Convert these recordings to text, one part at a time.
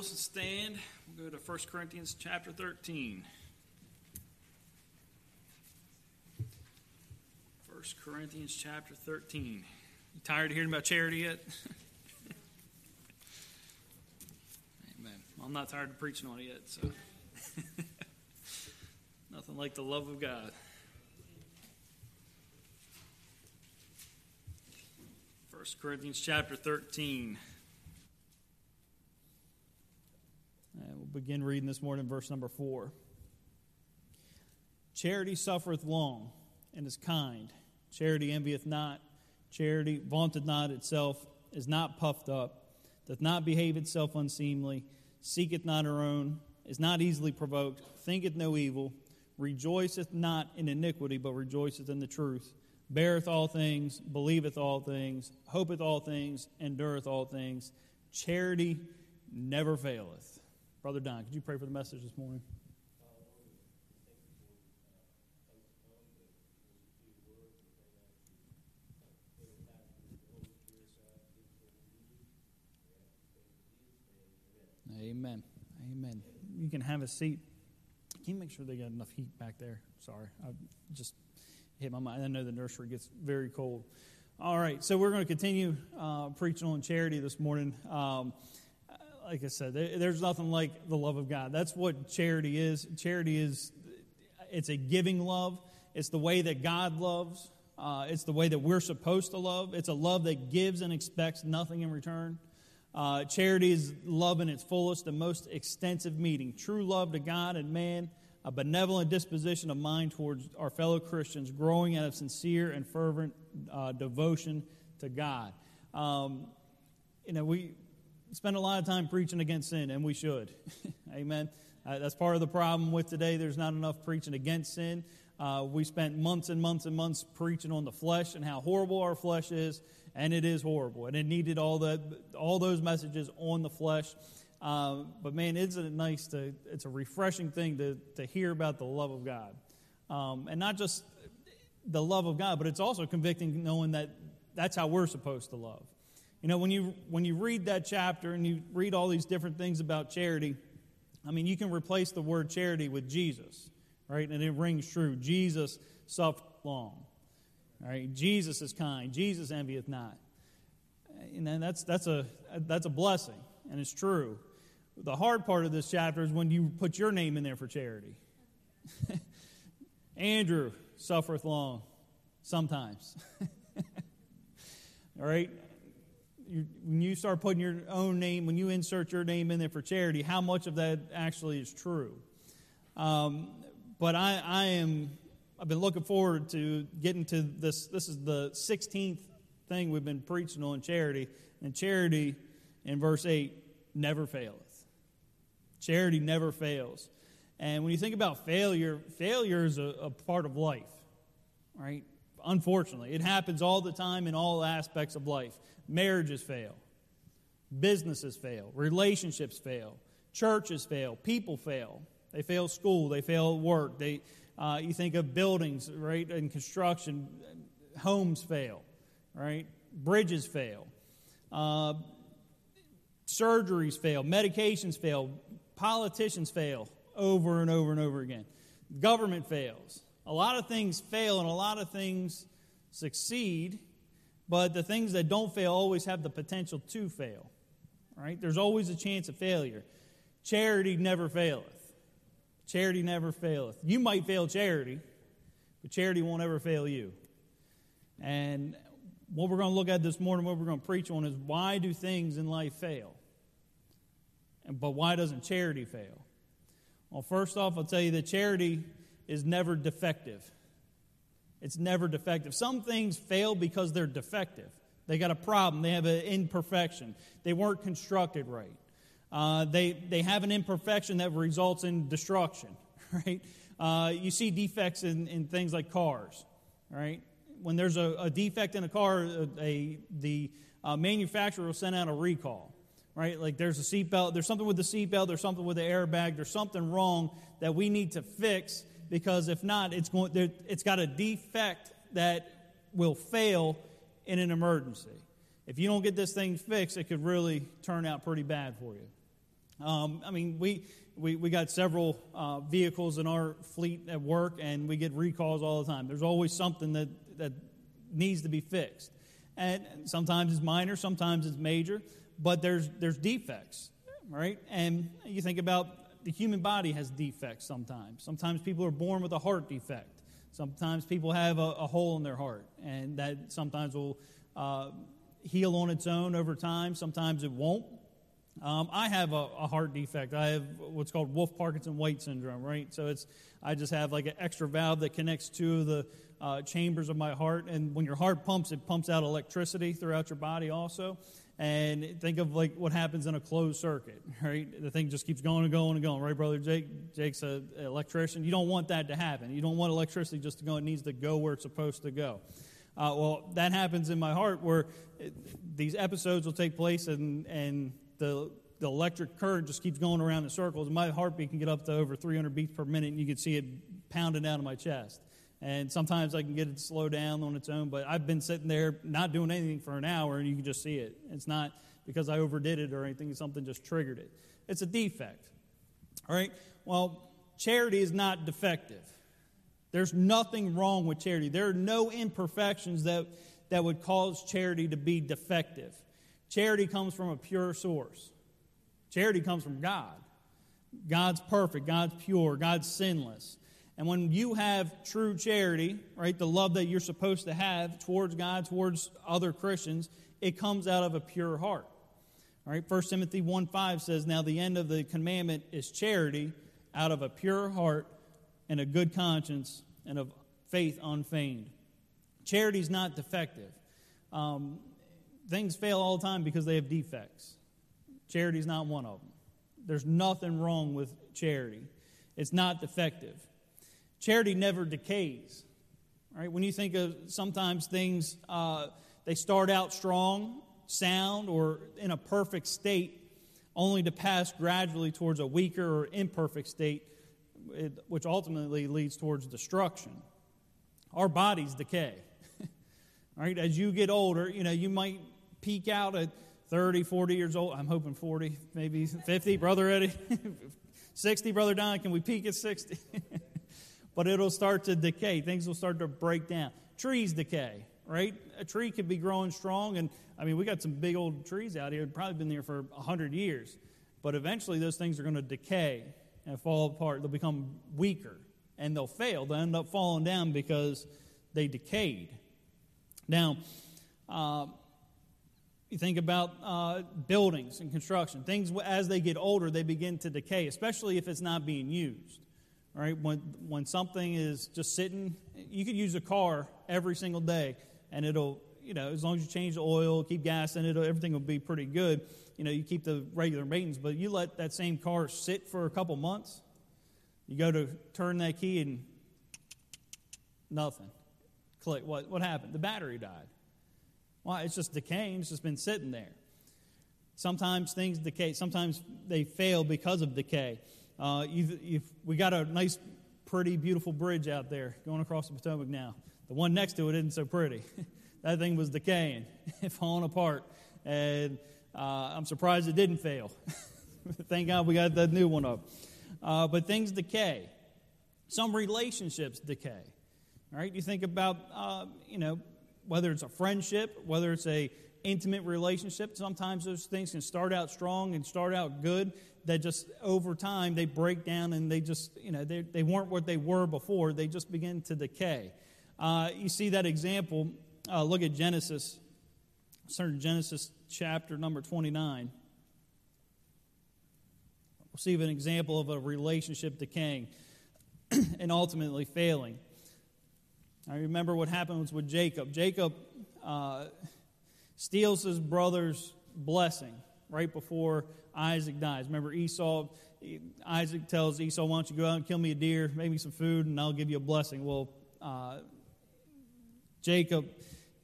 Bibles and stand. We'll go to 1 Corinthians chapter 13. 1 Corinthians chapter 13. You tired of hearing about charity yet? Amen. I'm not tired of preaching on it yet, so. Nothing like the love of God. 1 Corinthians chapter 13. And we'll begin reading this morning, verse number 4. Charity suffereth long and is kind. Charity envieth not. Charity vaunteth not itself, is not puffed up, doth not behave itself unseemly, seeketh not her own, is not easily provoked, thinketh no evil, rejoiceth not in iniquity, but rejoiceth in the truth, beareth all things, believeth all things, hopeth all things, endureth all things. Charity never faileth. Brother Don, could you pray for the message this morning? Amen. Amen. You can have a seat. Can you make sure they got enough heat back there? Sorry, I just hit my mind. I know the nursery gets very cold. All right, so we're going to continue uh, preaching on charity this morning. Um, like I said, there's nothing like the love of God. That's what charity is. Charity is it's a giving love. It's the way that God loves. Uh, it's the way that we're supposed to love. It's a love that gives and expects nothing in return. Uh, charity is love in its fullest and most extensive meaning. True love to God and man, a benevolent disposition of mind towards our fellow Christians, growing out of sincere and fervent uh, devotion to God. Um, you know, we spend a lot of time preaching against sin, and we should. Amen. Uh, that's part of the problem with today. There's not enough preaching against sin. Uh, we spent months and months and months preaching on the flesh and how horrible our flesh is, and it is horrible. And it needed all that, all those messages on the flesh. Uh, but man, isn't it nice to? It's a refreshing thing to to hear about the love of God, um, and not just the love of God, but it's also convicting knowing that that's how we're supposed to love. You know, when you, when you read that chapter and you read all these different things about charity, I mean, you can replace the word charity with Jesus, right? And it rings true. Jesus suffered long, right? Jesus is kind. Jesus envieth not. And then that's, that's, a, that's a blessing, and it's true. The hard part of this chapter is when you put your name in there for charity. Andrew suffereth long, sometimes. All right? You, when you start putting your own name, when you insert your name in there for charity, how much of that actually is true? Um, but I, I am, I've been looking forward to getting to this. This is the 16th thing we've been preaching on charity, and charity in verse 8 never faileth. Charity never fails. And when you think about failure, failure is a, a part of life, right? Unfortunately, it happens all the time in all aspects of life. Marriages fail, businesses fail, relationships fail, churches fail, people fail. They fail school, they fail work. They, uh, you think of buildings, right, and construction, homes fail, right? Bridges fail. Uh, surgeries fail, medications fail, politicians fail over and over and over again. Government fails. A lot of things fail and a lot of things succeed but the things that don't fail always have the potential to fail. Right? There's always a chance of failure. Charity never faileth. Charity never faileth. You might fail charity, but charity won't ever fail you. And what we're going to look at this morning, what we're going to preach on is why do things in life fail? But why doesn't charity fail? Well, first off, I'll tell you that charity is never defective. It's never defective. Some things fail because they're defective. They got a problem. They have an imperfection. They weren't constructed right. Uh, they, they have an imperfection that results in destruction, right? Uh, you see defects in, in things like cars, right? When there's a, a defect in a car, a, a the uh, manufacturer will send out a recall, right? Like there's a seatbelt, there's something with the seatbelt, there's something with the airbag, there's something wrong that we need to fix because if not, it's, going, it's got a defect that will fail in an emergency. If you don't get this thing fixed, it could really turn out pretty bad for you. Um, I mean, we, we, we got several uh, vehicles in our fleet at work, and we get recalls all the time. There's always something that, that needs to be fixed. And sometimes it's minor, sometimes it's major, but there's, there's defects, right? And you think about the human body has defects sometimes. Sometimes people are born with a heart defect. Sometimes people have a, a hole in their heart, and that sometimes will uh, heal on its own over time. Sometimes it won't. Um, I have a, a, heart defect. I have what's called Wolff Parkinson White syndrome, right? So it's I just have like an extra valve that connects two of the uh, chambers of my heart, and when your heart pumps, it pumps out electricity throughout your body also. And think of like what happens in a closed circuit, right? The thing just keeps going and going and going, right, brother Jake? Jake's an electrician. You don't want that to happen. You don't want electricity just to go. It needs to go where it's supposed to go. Uh, well, that happens in my heart where it, these episodes will take place and and the the electric current just keeps going around in circles. My heartbeat can get up to over 300 beats per minute, and you can see it pounding out of my chest. And sometimes I can get it to slow down on its own, but I've been sitting there not doing anything for an hour, and you can just see it. It's not because I overdid it or anything, something just triggered it. It's a defect. All right? Well, charity is not defective. There's nothing wrong with charity. There are no imperfections that, that would cause charity to be defective. Charity comes from a pure source. Charity comes from God. God's perfect, God's pure, God's sinless. And when you have true charity, right, the love that you're supposed to have towards God, towards other Christians, it comes out of a pure heart. All right, 1 Timothy 1 5 says, Now the end of the commandment is charity out of a pure heart and a good conscience and of faith unfeigned. Charity is not defective. Um, things fail all the time because they have defects. Charity is not one of them. There's nothing wrong with charity, it's not defective. Charity never decays. Right? When you think of sometimes things, uh, they start out strong, sound, or in a perfect state, only to pass gradually towards a weaker or imperfect state, which ultimately leads towards destruction. Our bodies decay. right? As you get older, you know, you might peak out at 30, 40 years old. I'm hoping 40, maybe 50. Brother Eddie, 60, Brother Don, can we peak at 60? but it'll start to decay. Things will start to break down. Trees decay, right? A tree could be growing strong, and I mean, we got some big old trees out here, probably been there for 100 years. But eventually, those things are going to decay and fall apart. They'll become weaker, and they'll fail. They'll end up falling down because they decayed. Now, uh, you think about uh, buildings and construction. Things, as they get older, they begin to decay, especially if it's not being used. Right? When, when something is just sitting, you could use a car every single day, and it'll, you know, as long as you change the oil, keep gas in it, everything will be pretty good. You know, you keep the regular maintenance, but you let that same car sit for a couple months, you go to turn that key and nothing. Click. What, what happened? The battery died. Why? It's just decaying, it's just been sitting there. Sometimes things decay, sometimes they fail because of decay. Uh, you've, we got a nice, pretty, beautiful bridge out there going across the Potomac now. The one next to it isn't so pretty. that thing was decaying, falling apart, and uh, I'm surprised it didn't fail. Thank God we got that new one up. Uh, but things decay. Some relationships decay. Right? You think about, uh, you know, whether it's a friendship, whether it's a intimate relationship, sometimes those things can start out strong and start out good, that just over time they break down and they just, you know, they, they weren't what they were before. They just begin to decay. Uh, you see that example. Uh, look at Genesis. To Genesis chapter number 29. We'll see an example of a relationship decaying and ultimately failing. I remember what happened with Jacob. Jacob uh, steals his brother's blessing right before Isaac dies. Remember, Esau, Isaac tells Esau, Why don't you go out and kill me a deer, make me some food, and I'll give you a blessing. Well, uh, Jacob,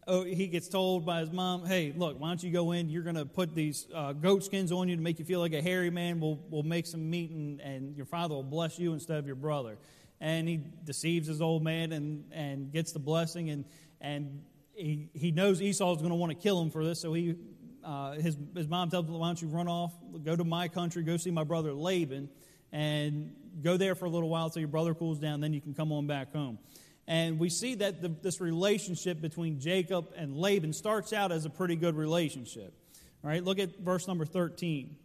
oh, he gets told by his mom, Hey, look, why don't you go in? You're going to put these uh, goat skins on you to make you feel like a hairy man. We'll, we'll make some meat, and, and your father will bless you instead of your brother. And he deceives his old man and, and gets the blessing, and, and he, he knows Esau is going to want to kill him for this, so he uh, his, his mom tells him, Why don't you run off, go to my country, go see my brother Laban, and go there for a little while until your brother cools down, then you can come on back home. And we see that the, this relationship between Jacob and Laban starts out as a pretty good relationship. All right, look at verse number 13.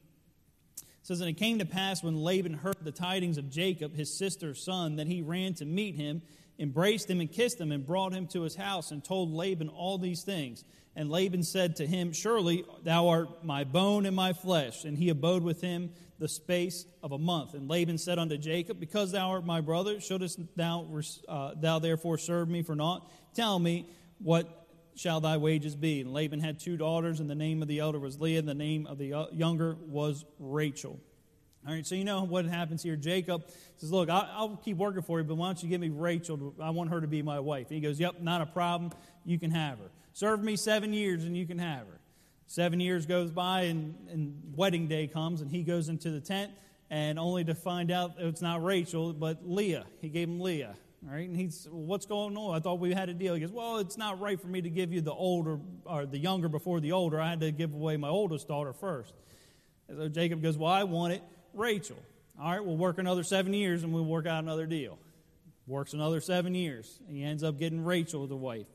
It says, And it came to pass when Laban heard the tidings of Jacob, his sister's son, that he ran to meet him, embraced him, and kissed him, and brought him to his house, and told Laban all these things. And Laban said to him, Surely thou art my bone and my flesh. And he abode with him the space of a month. And Laban said unto Jacob, Because thou art my brother, shouldest thou, uh, thou therefore serve me for naught? Tell me, what shall thy wages be? And Laban had two daughters, and the name of the elder was Leah, and the name of the uh, younger was Rachel. All right, so you know what happens here. Jacob says, Look, I'll keep working for you, but why don't you give me Rachel? I want her to be my wife. And he goes, Yep, not a problem. You can have her. Serve me seven years and you can have her. Seven years goes by and, and wedding day comes and he goes into the tent and only to find out it's not Rachel, but Leah. He gave him Leah. All right, and he's, well, what's going on? I thought we had a deal. He goes, well, it's not right for me to give you the older or the younger before the older. I had to give away my oldest daughter first. So Jacob goes, well, I want it Rachel. All right, we'll work another seven years and we'll work out another deal. Works another seven years. And he ends up getting Rachel as a wife.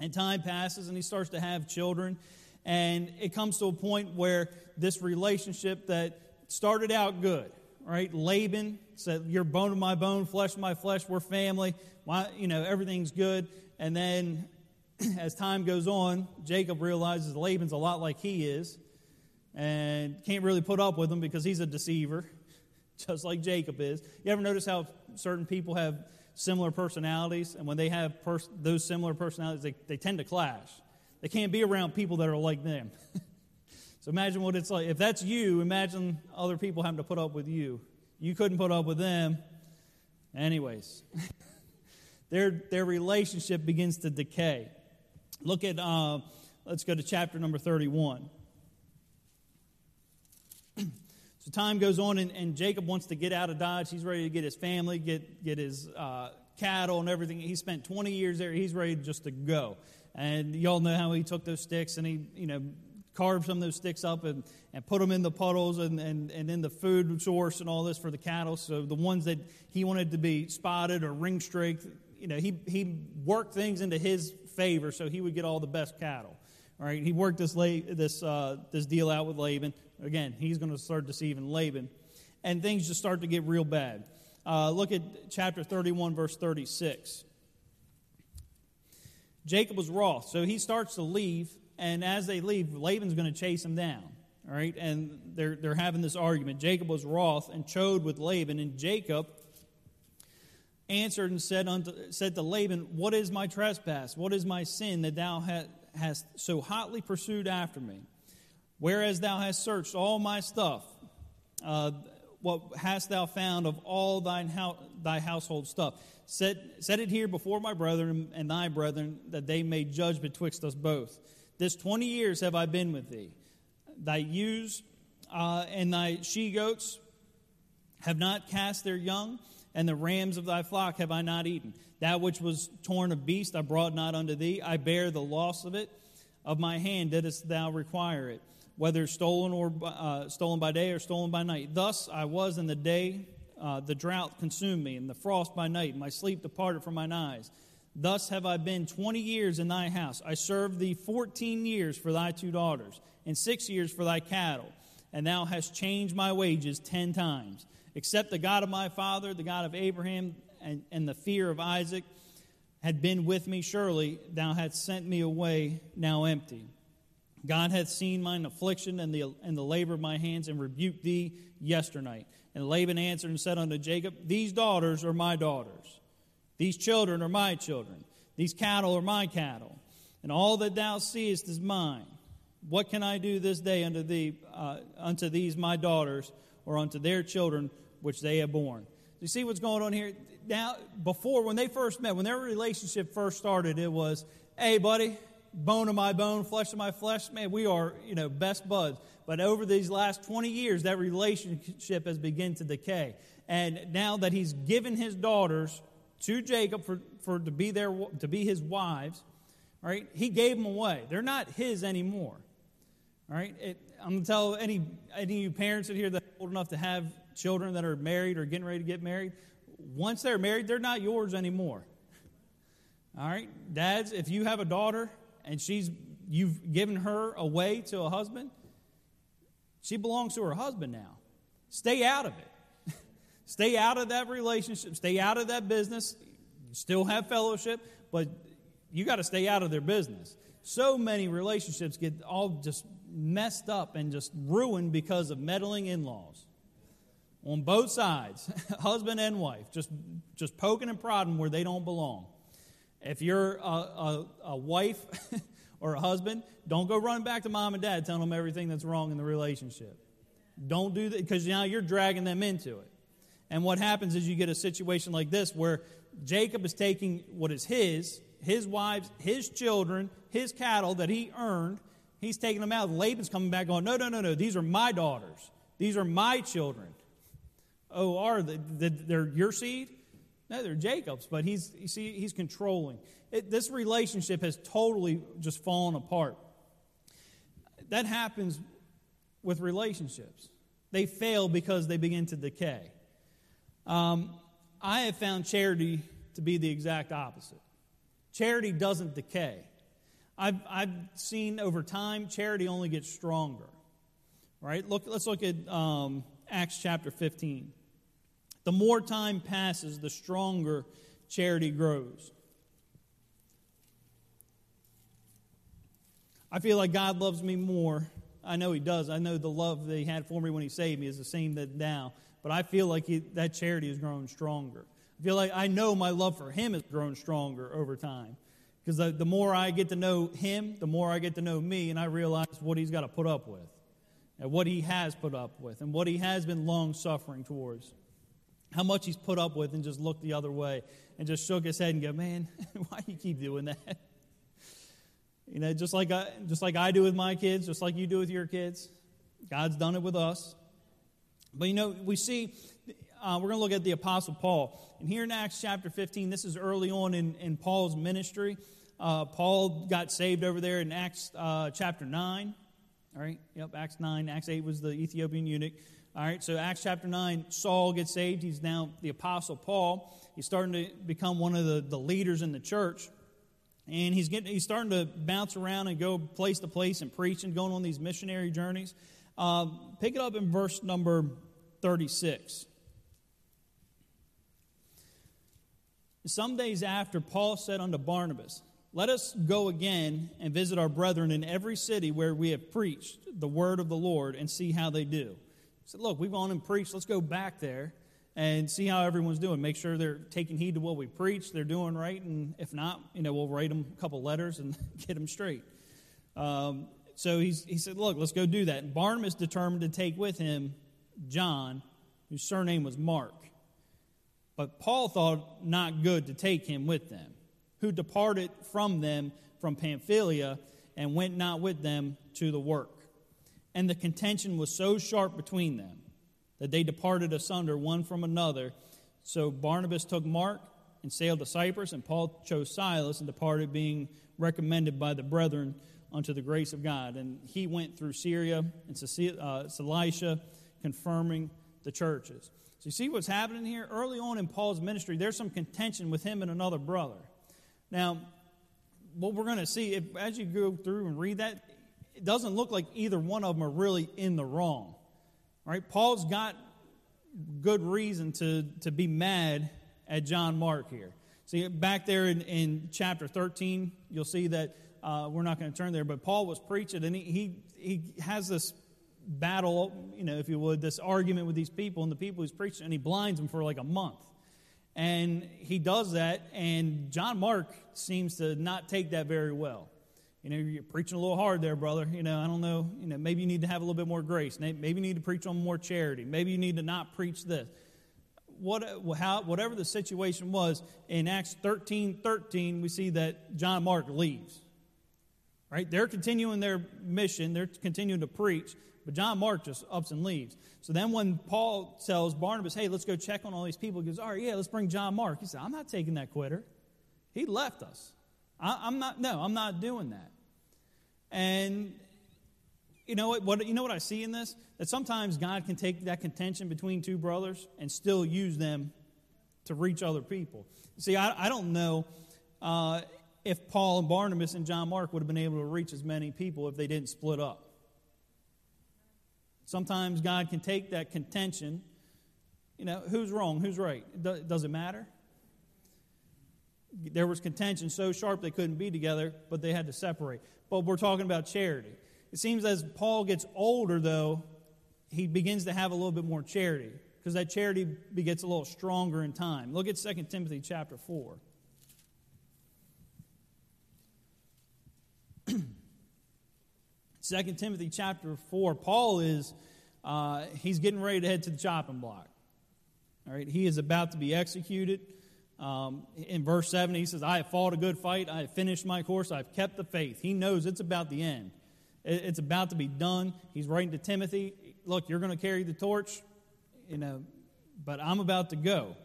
And time passes and he starts to have children. And it comes to a point where this relationship that started out good, right? Laban said, You're bone of my bone, flesh of my flesh, we're family. Why, you know, everything's good. And then as time goes on, Jacob realizes Laban's a lot like he is and can't really put up with him because he's a deceiver, just like Jacob is. You ever notice how certain people have similar personalities, and when they have pers- those similar personalities, they, they tend to clash. They can't be around people that are like them. so imagine what it's like. If that's you, imagine other people having to put up with you. You couldn't put up with them. Anyways, their, their relationship begins to decay. Look at, uh, let's go to chapter number 31. So time goes on, and, and, Jacob wants to get out of Dodge. He's ready to get his family, get, get his uh, cattle and everything. He spent 20 years there. He's ready just to go. And y'all know how he took those sticks and he, you know, carved some of those sticks up and, and put them in the puddles and, and, and in the food source and all this for the cattle. So the ones that he wanted to be spotted or ring streaked, you know, he, he worked things into his favor so he would get all the best cattle. All right, he worked this, this, uh, this deal out with Laban. Again, he's going to start deceiving Laban. And things just start to get real bad. Uh, look at chapter 31, verse 36. Jacob was wroth. So he starts to leave, and as they leave, Laban's going to chase him down. All right, and they're, they're having this argument. Jacob was wroth and chode with Laban, and Jacob answered and said, unto, said to Laban, What is my trespass? What is my sin that thou hast, hast so hotly pursued after me? Whereas thou hast searched all my stuff, uh, what hast thou found of all thine thy household stuff? Set, set it here before my brethren and thy brethren, that they may judge betwixt us both. This twenty years have I been with thee. Thy ewes uh, and thy she goats have not cast their young, and the rams of thy flock have I not eaten. That which was torn of beast I brought not unto thee. I bear the loss of it. Of my hand didst thou require it whether stolen or uh, stolen by day or stolen by night. Thus I was in the day uh, the drought consumed me, and the frost by night. My sleep departed from mine eyes. Thus have I been twenty years in thy house. I served thee fourteen years for thy two daughters, and six years for thy cattle. And thou hast changed my wages ten times. Except the God of my father, the God of Abraham, and, and the fear of Isaac had been with me, surely thou hadst sent me away now empty. God hath seen mine affliction and the, and the labor of my hands and rebuked thee yesternight. And Laban answered and said unto Jacob, These daughters are my daughters. These children are my children. These cattle are my cattle. And all that thou seest is mine. What can I do this day unto thee, uh, unto these my daughters, or unto their children which they have borne? You see what's going on here? Now, before, when they first met, when their relationship first started, it was, hey, buddy, bone of my bone, flesh of my flesh. Man, we are, you know, best buds. But over these last 20 years, that relationship has begun to decay. And now that he's given his daughters to Jacob for, for to be their to be his wives, right? He gave them away. They're not his anymore. All right? It, I'm going to tell any, any of you parents that here that are old enough to have children that are married or getting ready to get married, once they're married, they're not yours anymore. All right? Dads, if you have a daughter and she's you've given her away to a husband, she belongs to her husband now. Stay out of it. stay out of that relationship. Stay out of that business. Still have fellowship, but you got to stay out of their business. So many relationships get all just messed up and just ruined because of meddling in laws on both sides, husband and wife, just, just poking and prodding where they don't belong. If you're a, a, a wife or a husband, don't go running back to mom and dad telling them everything that's wrong in the relationship. Don't do that because now you're dragging them into it. And what happens is you get a situation like this where Jacob is taking what is his, his wives, his children, his cattle that he earned, he's taking them out. Laban's coming back going, No, no, no, no, these are my daughters. These are my children. Oh, are they, they're your seed? No, they're Jacob's, but he's, you see, he's controlling. It, this relationship has totally just fallen apart. That happens with relationships. They fail because they begin to decay. Um, I have found charity to be the exact opposite. Charity doesn't decay. I've, I've seen over time charity only gets stronger. Right? Look, let's look at um, Acts chapter 15. The more time passes, the stronger charity grows. I feel like God loves me more. I know He does. I know the love that He had for me when He saved me is the same that now. But I feel like he, that charity has grown stronger. I feel like I know my love for Him has grown stronger over time. Because the, the more I get to know Him, the more I get to know me, and I realize what He's got to put up with, and what He has put up with, and what He has been long suffering towards. How much He's put up with and just looked the other way and just shook his head and go, Man, why do you keep doing that? You know, just like I, just like I do with my kids, just like you do with your kids. God's done it with us. But you know, we see, uh, we're going to look at the Apostle Paul. And here in Acts chapter 15, this is early on in, in Paul's ministry. Uh, Paul got saved over there in Acts uh, chapter 9. All right, yep, Acts 9. Acts 8 was the Ethiopian eunuch. All right, so Acts chapter 9, Saul gets saved. He's now the Apostle Paul. He's starting to become one of the, the leaders in the church and he's getting he's starting to bounce around and go place to place and preach and going on these missionary journeys. Uh, pick it up in verse number 36. Some days after, Paul said unto Barnabas, Let us go again and visit our brethren in every city where we have preached the word of the Lord and see how they do. Said, Look, we've gone and preached. Let's go back there and see how everyone's doing. Make sure they're taking heed to what we preach, they're doing right, and if not, you know, we'll write them a couple letters and get them straight. Um, so he said, Look, let's go do that. And Barnabas determined to take with him John, whose surname was Mark. But Paul thought not good to take him with them, who departed from them from Pamphylia and went not with them to the work. And the contention was so sharp between them that they departed asunder one from another. So Barnabas took Mark and sailed to Cyprus, and Paul chose Silas and departed, being recommended by the brethren unto the grace of God. And he went through Syria and uh, Cilicia, confirming the churches. So you see what's happening here? Early on in Paul's ministry, there's some contention with him and another brother. Now, what we're going to see, if, as you go through and read that, it doesn't look like either one of them are really in the wrong. Right? Paul's got good reason to, to be mad at John Mark here. See, back there in, in chapter 13, you'll see that uh, we're not going to turn there, but Paul was preaching, and he, he, he has this battle, you know, if you would, this argument with these people and the people he's preaching, and he blinds them for like a month. And he does that, and John Mark seems to not take that very well you know, you're preaching a little hard there, brother. You know, I don't know. You know, maybe you need to have a little bit more grace. Maybe you need to preach on more charity. Maybe you need to not preach this. What, uh, how, whatever the situation was, in Acts 13 13, we see that John Mark leaves. Right? They're continuing their mission, they're continuing to preach, but John Mark just ups and leaves. So then when Paul tells Barnabas, hey, let's go check on all these people, he goes, all right, yeah, let's bring John Mark. He said, I'm not taking that quitter. He left us. I, am not, no, I'm not doing that. And you know what, what? You know what I see in this? That sometimes God can take that contention between two brothers and still use them to reach other people. See, I, I don't know uh, if Paul and Barnabas and John Mark would have been able to reach as many people if they didn't split up. Sometimes God can take that contention. You know, who's wrong? Who's right? Does it matter? There was contention so sharp they couldn't be together, but they had to separate. But we're talking about charity. It seems as Paul gets older, though, he begins to have a little bit more charity because that charity gets a little stronger in time. Look at 2 Timothy chapter 4. 2 Timothy chapter 4, Paul is, uh, he's getting ready to head to the chopping block. All right, he is about to be executed. Um, in verse 7, he says, I have fought a good fight. I have finished my course. I've kept the faith. He knows it's about the end. It's about to be done. He's writing to Timothy, look, you're going to carry the torch, you know, but I'm about to go.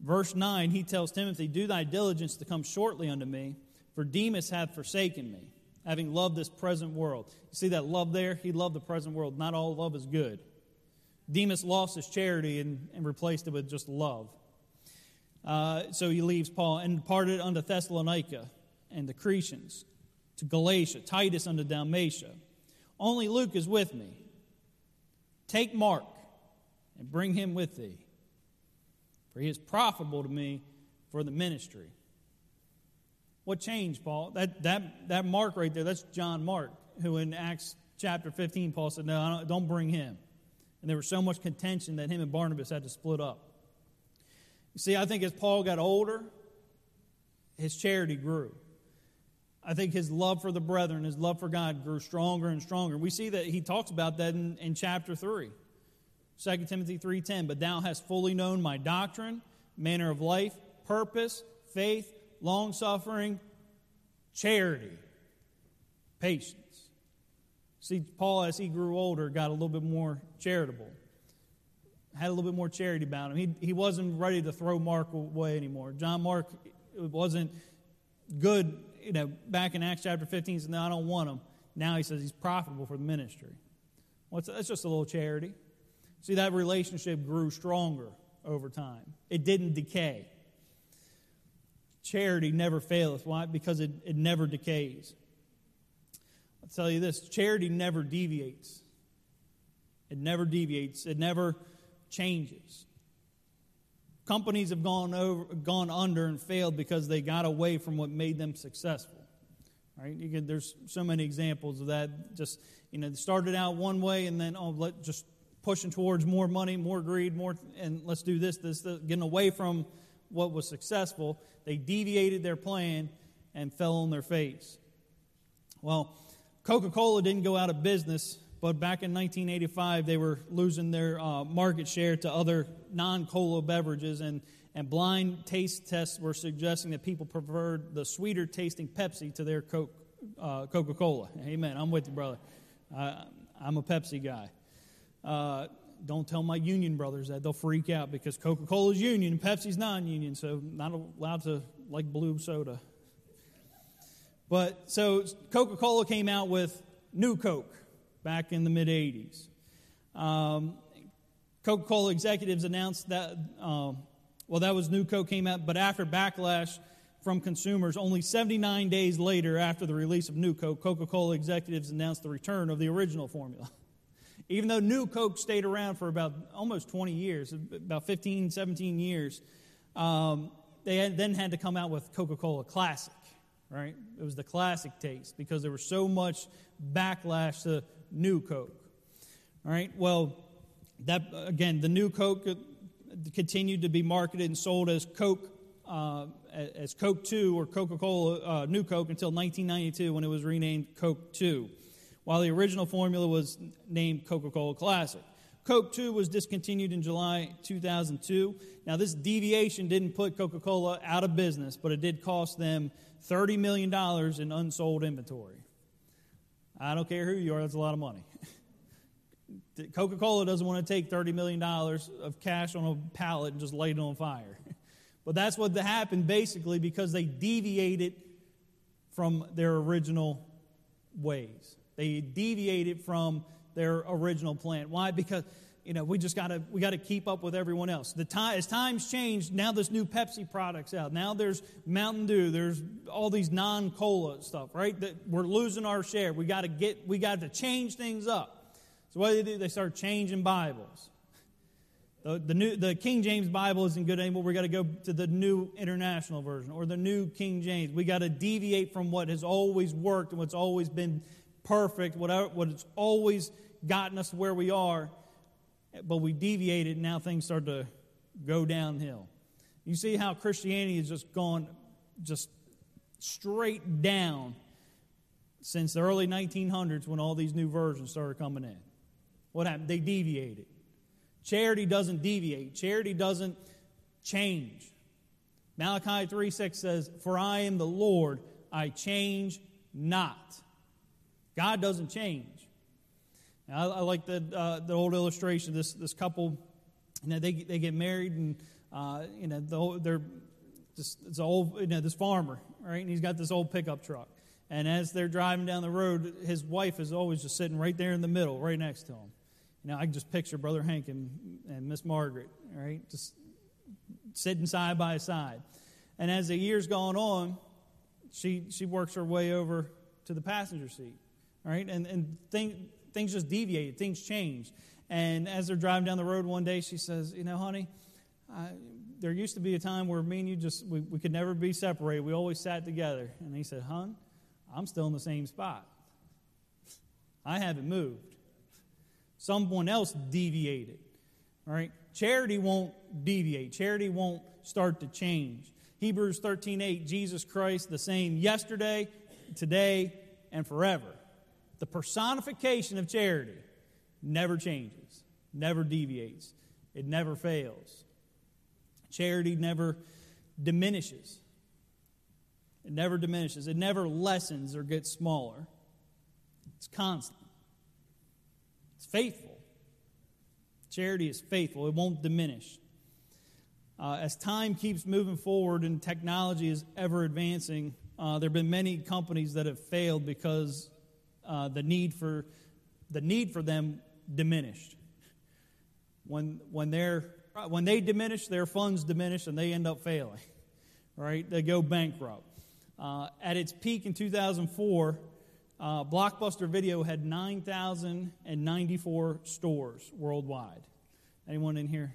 Verse 9, he tells Timothy, Do thy diligence to come shortly unto me, for Demas hath forsaken me having loved this present world. You see that love there? He loved the present world. Not all love is good. Demas lost his charity and, and replaced it with just love. Uh, so he leaves Paul and departed unto Thessalonica and the Crescens, to Galatia, Titus unto Dalmatia. Only Luke is with me. Take Mark and bring him with thee, for he is profitable to me for the ministry. What changed, Paul? That, that, that Mark right there, that's John Mark, who in Acts chapter 15, Paul said, No, don't, don't bring him. And there was so much contention that him and Barnabas had to split up. You see, I think as Paul got older, his charity grew. I think his love for the brethren, his love for God grew stronger and stronger. We see that he talks about that in, in chapter 3. 2 Timothy 3:10, but thou hast fully known my doctrine, manner of life, purpose, faith, long suffering, charity, patience. See, Paul, as he grew older, got a little bit more charitable, had a little bit more charity about him. He, he wasn't ready to throw Mark away anymore. John Mark wasn't good, you know, back in Acts chapter 15, he said, No, I don't want him. Now he says he's profitable for the ministry. Well, that's just a little charity. See, that relationship grew stronger over time, it didn't decay charity never faileth. Why? Because it, it never decays. I'll tell you this charity never deviates. It never deviates, it never changes. Companies have gone, over, gone under and failed because they got away from what made them successful. Right? You can, there's so many examples of that. Just you know, started out one way and then oh, let just pushing towards more money, more greed, more, and let's do this, this, this getting away from what was successful, they deviated their plan and fell on their face. Well, Coca Cola didn't go out of business, but back in 1985, they were losing their uh, market share to other non cola beverages, and, and blind taste tests were suggesting that people preferred the sweeter tasting Pepsi to their Coke, uh, Coca Cola. Amen. I'm with you, brother. Uh, I'm a Pepsi guy. Uh, don't tell my union brothers that. They'll freak out because Coca Cola's union and Pepsi's non union, so not allowed to like blue soda. But so Coca Cola came out with New Coke back in the mid 80s. Um, Coca Cola executives announced that, uh, well, that was New Coke came out, but after backlash from consumers, only 79 days later after the release of New Coke, Coca Cola executives announced the return of the original formula. Even though New Coke stayed around for about almost 20 years, about 15, 17 years, um, they had, then had to come out with Coca Cola Classic, right? It was the classic taste because there was so much backlash to New Coke. All right, well, that again, the New Coke continued to be marketed and sold as Coke, uh, as Coke 2 or Coca Cola uh, New Coke until 1992 when it was renamed Coke 2 while the original formula was named Coca Cola Classic. Coke 2 was discontinued in July 2002. Now, this deviation didn't put Coca Cola out of business, but it did cost them $30 million in unsold inventory. I don't care who you are, that's a lot of money. Coca Cola doesn't want to take $30 million of cash on a pallet and just light it on fire. But that's what happened basically because they deviated from their original ways. They deviated from their original plan. Why? Because you know we just gotta we gotta keep up with everyone else. The time as times change, now there's new Pepsi products out. Now there's Mountain Dew. There's all these non-cola stuff, right? That we're losing our share. We got to get we got to change things up. So what do they do? They start changing Bibles. The, the, new, the King James Bible isn't good anymore. we got to go to the New International Version or the New King James. we got to deviate from what has always worked and what's always been perfect, what, what's always gotten us where we are. But we deviated, and now things start to go downhill. You see how Christianity has just gone just straight down since the early 1900s when all these new versions started coming in. What happened? They deviated. Charity doesn't deviate, charity doesn't change. Malachi 3 6 says, For I am the Lord, I change not. God doesn't change. I, I, like the, uh, the old illustration. This, this couple, you know, they, they get married and, uh, you know, the, they're just, it's old, you know, this farmer, right? And he's got this old pickup truck. And as they're driving down the road, his wife is always just sitting right there in the middle, right next to him. You know, I can just picture Brother Hank and, and Miss Margaret, right? Just sitting side by side. And as the years gone on, she, she works her way over to the passenger seat, right? And, and thing, things just deviated, things changed. And as they're driving down the road one day, she says, You know, honey, I, there used to be a time where me and you just, we, we could never be separated. We always sat together. And he said, Hun, I'm still in the same spot. I haven't moved. Someone else deviated. All right? Charity won't deviate. Charity won't start to change. Hebrews 13:8 Jesus Christ the same yesterday, today, and forever. The personification of charity never changes, never deviates. It never fails. Charity never diminishes. It never diminishes. It never lessens or gets smaller. It's constant It's faithful. Charity is faithful, it won't diminish. Uh, as time keeps moving forward and technology is ever advancing, uh, there have been many companies that have failed because uh, the need for the need for them diminished. When when they're when they diminish, their funds diminish, and they end up failing. Right? They go bankrupt. Uh, at its peak in 2004, uh, Blockbuster Video had 9,094 stores worldwide. Anyone in here?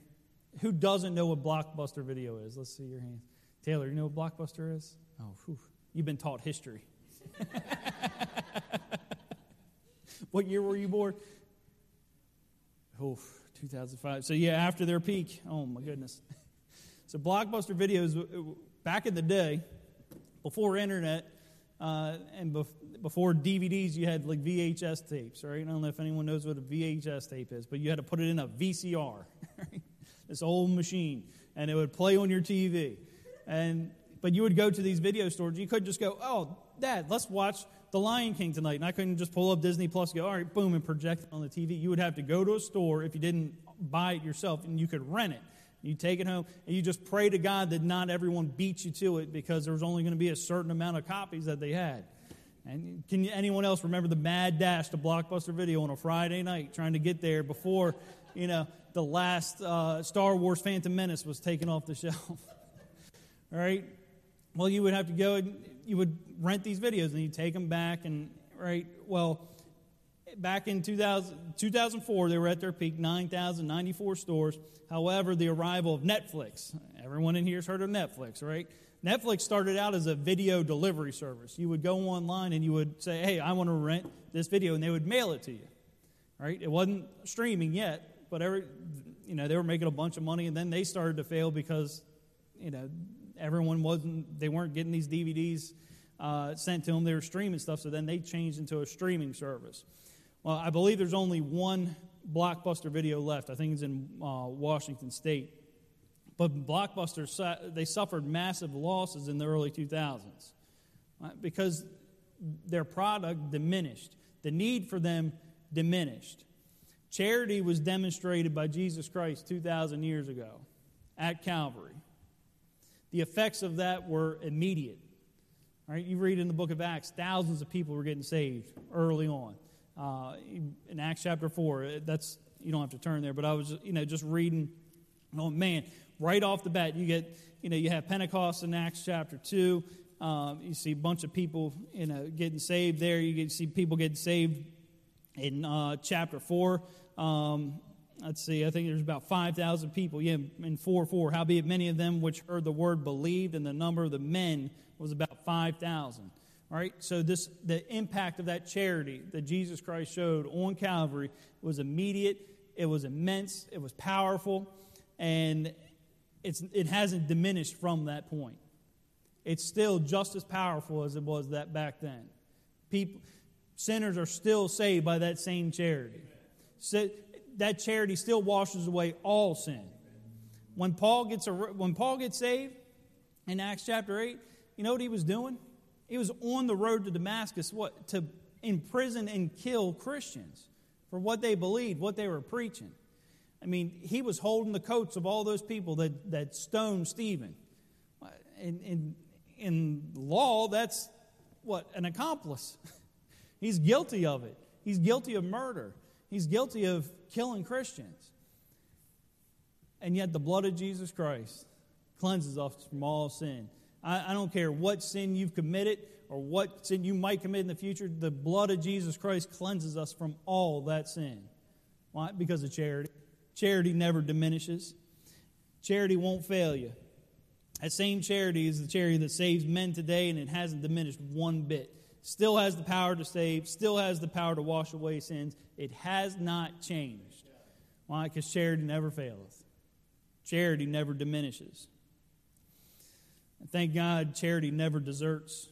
Who doesn't know what Blockbuster Video is? Let's see your hands. Taylor, you know what Blockbuster is? Oh, whew. you've been taught history. what year were you born? Oh, 2005. So, yeah, after their peak. Oh, my goodness. So, Blockbuster Videos, back in the day, before internet, uh, and bef- before DVDs, you had like VHS tapes, right? I don't know if anyone knows what a VHS tape is, but you had to put it in a VCR, right? this old machine, and it would play on your TV. And but you would go to these video stores. You couldn't just go, "Oh, Dad, let's watch The Lion King tonight," and I couldn't just pull up Disney Plus, and go, "All right, boom," and project it on the TV. You would have to go to a store if you didn't buy it yourself, and you could rent it. You take it home and you just pray to God that not everyone beats you to it because there was only going to be a certain amount of copies that they had. And can anyone else remember the mad dash to Blockbuster Video on a Friday night trying to get there before, you know, the last uh, Star Wars Phantom Menace was taken off the shelf? All right? Well, you would have to go and you would rent these videos and you'd take them back and, right? Well, back in 2000, 2004, they were at their peak, 9,094 stores. However, the arrival of Netflix, everyone in here has heard of Netflix, right? Netflix started out as a video delivery service. You would go online and you would say, hey, I want to rent this video, and they would mail it to you. Right? It wasn't streaming yet, but every, you know, they were making a bunch of money, and then they started to fail because, you know, everyone wasn't, they weren't getting these DVDs uh, sent to them. They were streaming stuff, so then they changed into a streaming service. Well, I believe there's only one blockbuster video left. I think it's in uh, Washington State. But Blockbuster, they suffered massive losses in the early 2000s right? because their product diminished. The need for them diminished. Charity was demonstrated by Jesus Christ 2,000 years ago at Calvary. The effects of that were immediate. Right? You read in the book of Acts, thousands of people were getting saved early on. uh, in Acts chapter 4. That's you don't have to turn there, but I was you know just reading. Oh man, right off the bat, you get you know you have Pentecost in Acts chapter 2. Um, you see a bunch of people you know getting saved there. You get, see people getting saved in uh, chapter 4. Um, let's see, I think there's about 5,000 people. Yeah, in 4 4. Howbeit, many of them which heard the word believed, and the number of the men was about 5,000. All right, so this the impact of that charity that Jesus Christ showed on Calvary was immediate, it was immense, it was powerful, and it's, it hasn't diminished from that point. It's still just as powerful as it was that back then. People, sinners are still saved by that same charity. That charity still washes away all sin. When Paul gets a, when Paul gets saved in Acts chapter 8, you know what he was doing? He was on the road to Damascus what to imprison and kill Christians for what they believed, what they were preaching. I mean, he was holding the coats of all those people that, that stoned Stephen. In, in, in law, that's what? An accomplice. He's guilty of it. He's guilty of murder. He's guilty of killing Christians. And yet, the blood of Jesus Christ cleanses us from all sin. I, I, don't care what sin you've committed or what sin you might commit in the future, the blood of Jesus Christ cleanses us from all that sin. Why? Because of charity. Charity never diminishes, charity won't fail you. That same charity is the charity that saves men today, and it hasn't diminished one bit. Still has the power to save, still has the power to wash away sins. It has not changed. Why? Because charity never faileth, charity never diminishes. And thank God, charity never deserts,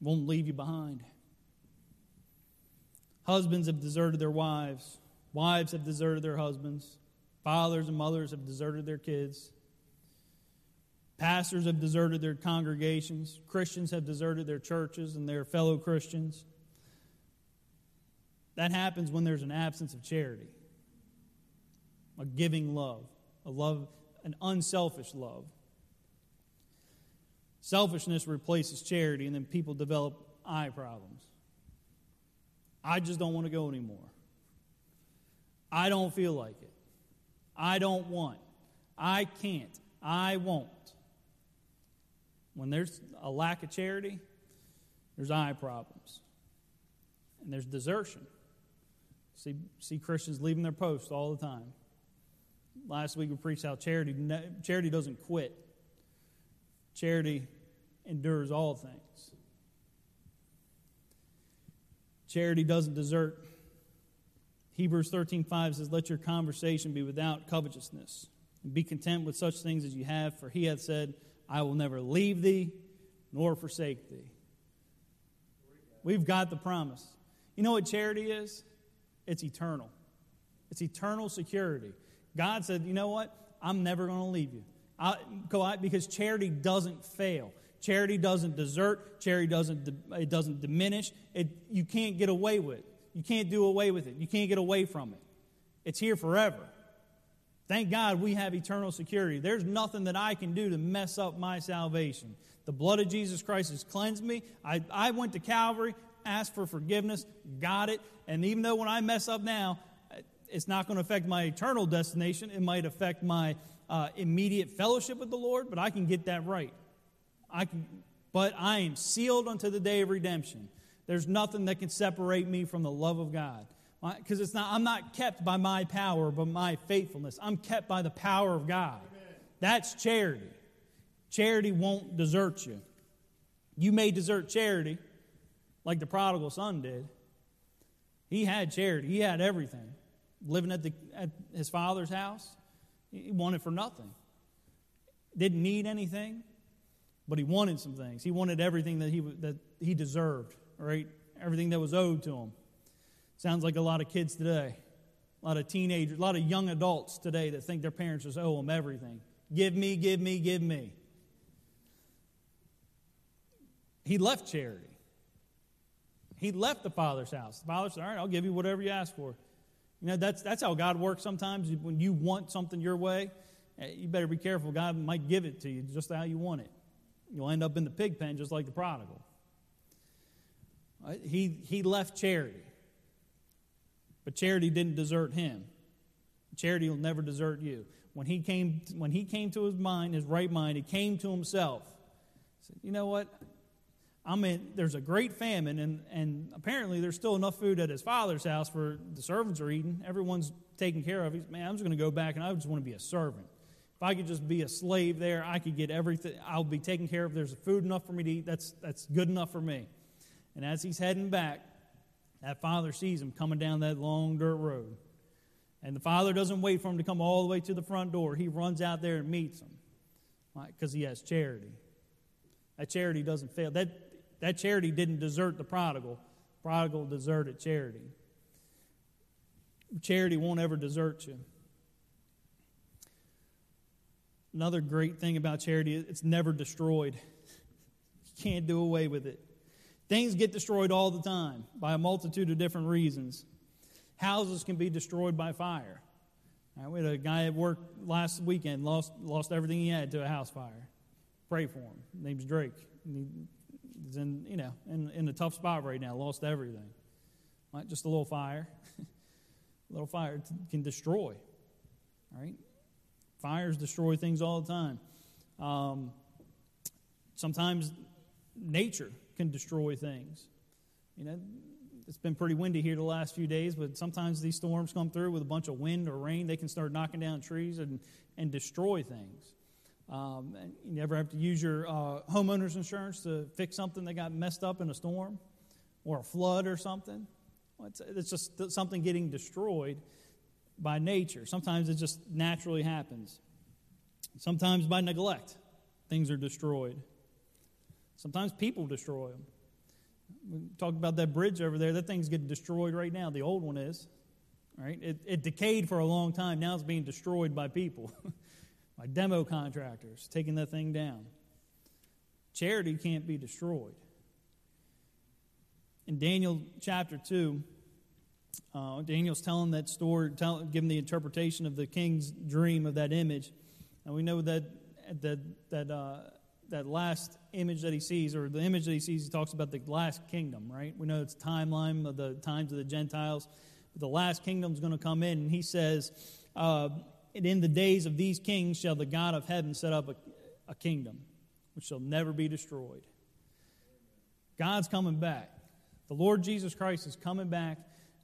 won't leave you behind. Husbands have deserted their wives, wives have deserted their husbands, fathers and mothers have deserted their kids. Pastors have deserted their congregations. Christians have deserted their churches and their fellow Christians. That happens when there's an absence of charity, a giving love, a love, an unselfish love. Selfishness replaces charity, and then people develop eye problems. I just don't want to go anymore. I don't feel like it. I don't want. I can't. I won't. When there's a lack of charity, there's eye problems. And there's desertion. See, see Christians leaving their posts all the time. Last week we preached how charity, charity doesn't quit. Charity endures all things. Charity doesn't desert. Hebrews 13:5 says, "Let your conversation be without covetousness, and be content with such things as you have, for he hath said, I will never leave thee nor forsake thee." We've got the promise. You know what charity is? It's eternal. It's eternal security. God said, "You know what? I'm never going to leave you." I, because charity doesn't fail. Charity doesn't desert. Charity doesn't, it doesn't diminish. It, you can't get away with it. You can't do away with it. You can't get away from it. It's here forever. Thank God we have eternal security. There's nothing that I can do to mess up my salvation. The blood of Jesus Christ has cleansed me. I, I went to Calvary, asked for forgiveness, got it. And even though when I mess up now, it's not going to affect my eternal destination, it might affect my uh, immediate fellowship with the Lord, but I can get that right. I can, but I am sealed unto the day of redemption. There's nothing that can separate me from the love of God. Because it's not, I'm not kept by my power, but my faithfulness. I'm kept by the power of God. Amen. That's charity. Charity won't desert you. You may desert charity, like the prodigal son did. He had charity, he had everything. Living at, the, at his father's house, he wanted for nothing. Didn't need anything but he wanted some things. He wanted everything that he, that he deserved, right? Everything that was owed to him. Sounds like a lot of kids today, a lot of teenagers, a lot of young adults today that think their parents just owe them everything. Give me, give me, give me. He left charity. He left the Father's house. The Father said, All right, I'll give you whatever you ask for. You know, that's, that's how God works sometimes. When you want something your way, eh, you better be careful. God might give it to you just how you want it. You'll end up in the pig pen just like the prodigal. He, he left charity. But charity didn't desert him. Charity will never desert you. When he came, when he came to his mind, his right mind, he came to himself. He said, You know what? I'm in, there's a great famine, and, and apparently there's still enough food at his father's house for the servants are eating. Everyone's taken care of. He's, man, I'm just going to go back and I just want to be a servant. If I could just be a slave there, I could get everything. I'll be taken care of. There's food enough for me to eat. That's, that's good enough for me. And as he's heading back, that father sees him coming down that long dirt road. And the father doesn't wait for him to come all the way to the front door. He runs out there and meets him because he has charity. That charity doesn't fail. That, that charity didn't desert the prodigal, prodigal deserted charity. Charity won't ever desert you. Another great thing about charity, it's never destroyed. You can't do away with it. Things get destroyed all the time by a multitude of different reasons. Houses can be destroyed by fire. Right, we had a guy at work last weekend lost lost everything he had to a house fire. Pray for him. His name's Drake. He's in you know in, in a tough spot right now. Lost everything. Right, just a little fire. a little fire can destroy. Right, fires destroy things all the time. Um, sometimes nature can destroy things. You know, it's been pretty windy here the last few days, but sometimes these storms come through with a bunch of wind or rain. They can start knocking down trees and, and destroy things. Um, and you never have to use your uh, homeowner's insurance to fix something that got messed up in a storm or a flood or something. Well, it's, it's just something getting destroyed by nature. Sometimes it just naturally happens. Sometimes by neglect, things are destroyed. Sometimes people destroy them. We talked about that bridge over there. That thing's getting destroyed right now. The old one is. Right? It, it decayed for a long time. Now it's being destroyed by people, by demo contractors taking that thing down. Charity can't be destroyed. In Daniel chapter 2, uh, Daniel's telling that story, tell, giving the interpretation of the king's dream of that image. And we know that, that, that uh, that last image that he sees, or the image that he sees, he talks about the last kingdom, right? We know it's timeline of the times of the Gentiles. But the last kingdom is going to come in, and he says, uh, and in the days of these kings shall the God of heaven set up a, a kingdom which shall never be destroyed. God's coming back. The Lord Jesus Christ is coming back.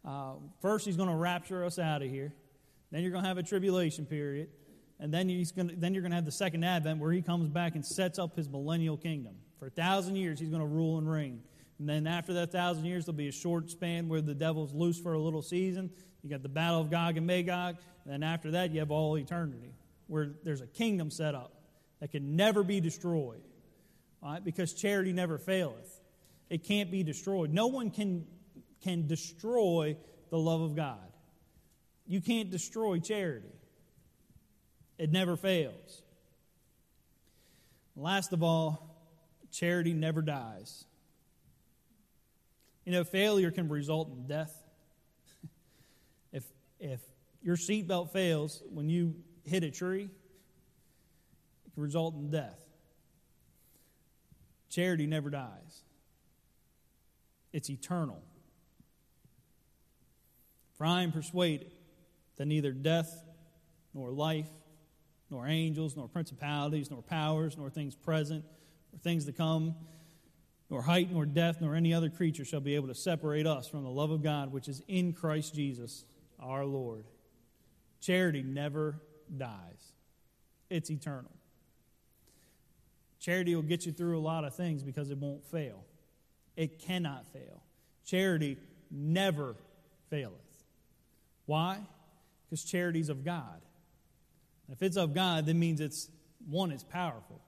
Uh, first, he's going to rapture us out of here. Then you're going to have a tribulation period and then, he's gonna, then you're going to have the second advent where he comes back and sets up his millennial kingdom. For a thousand years, he's going to rule and reign. And then after that thousand years, there'll be a short span where the devil's loose for a little season. You got the battle of Gog and Magog. And then after that, you have all eternity, where there's a kingdom set up that can never be destroyed. Right? Because charity never faileth. It can't be destroyed. No one can, can destroy the love of God. You can't destroy charity. It never fails. Last of all, charity never dies. You know, failure can result in death. if, if your seatbelt fails when you hit a tree, it can result in death. Charity never dies, it's eternal. For I am persuaded that neither death nor life nor angels, nor principalities, nor powers, nor things present, nor things to come, nor height, nor depth, nor any other creature shall be able to separate us from the love of God which is in Christ Jesus our Lord. Charity never dies, it's eternal. Charity will get you through a lot of things because it won't fail. It cannot fail. Charity never faileth. Why? Because charity's of God. If it's of God, that means it's one, it's powerful.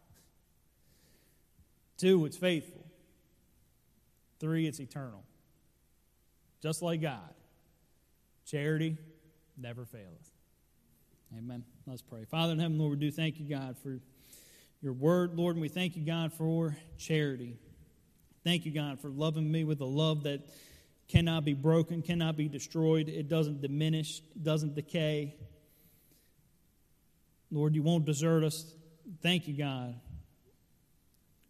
Two, it's faithful. Three, it's eternal. Just like God. Charity never faileth. Amen. Let's pray. Father in heaven, Lord, we do thank you, God, for your word, Lord, and we thank you, God, for charity. Thank you, God, for loving me with a love that cannot be broken, cannot be destroyed. It doesn't diminish, doesn't decay. Lord, you won't desert us. Thank you, God,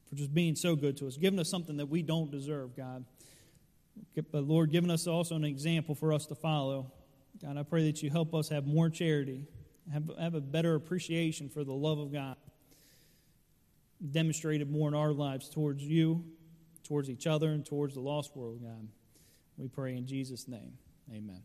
for just being so good to us, giving us something that we don't deserve, God. But Lord, giving us also an example for us to follow. God, I pray that you help us have more charity, have, have a better appreciation for the love of God, demonstrated more in our lives towards you, towards each other, and towards the lost world, God. We pray in Jesus' name. Amen.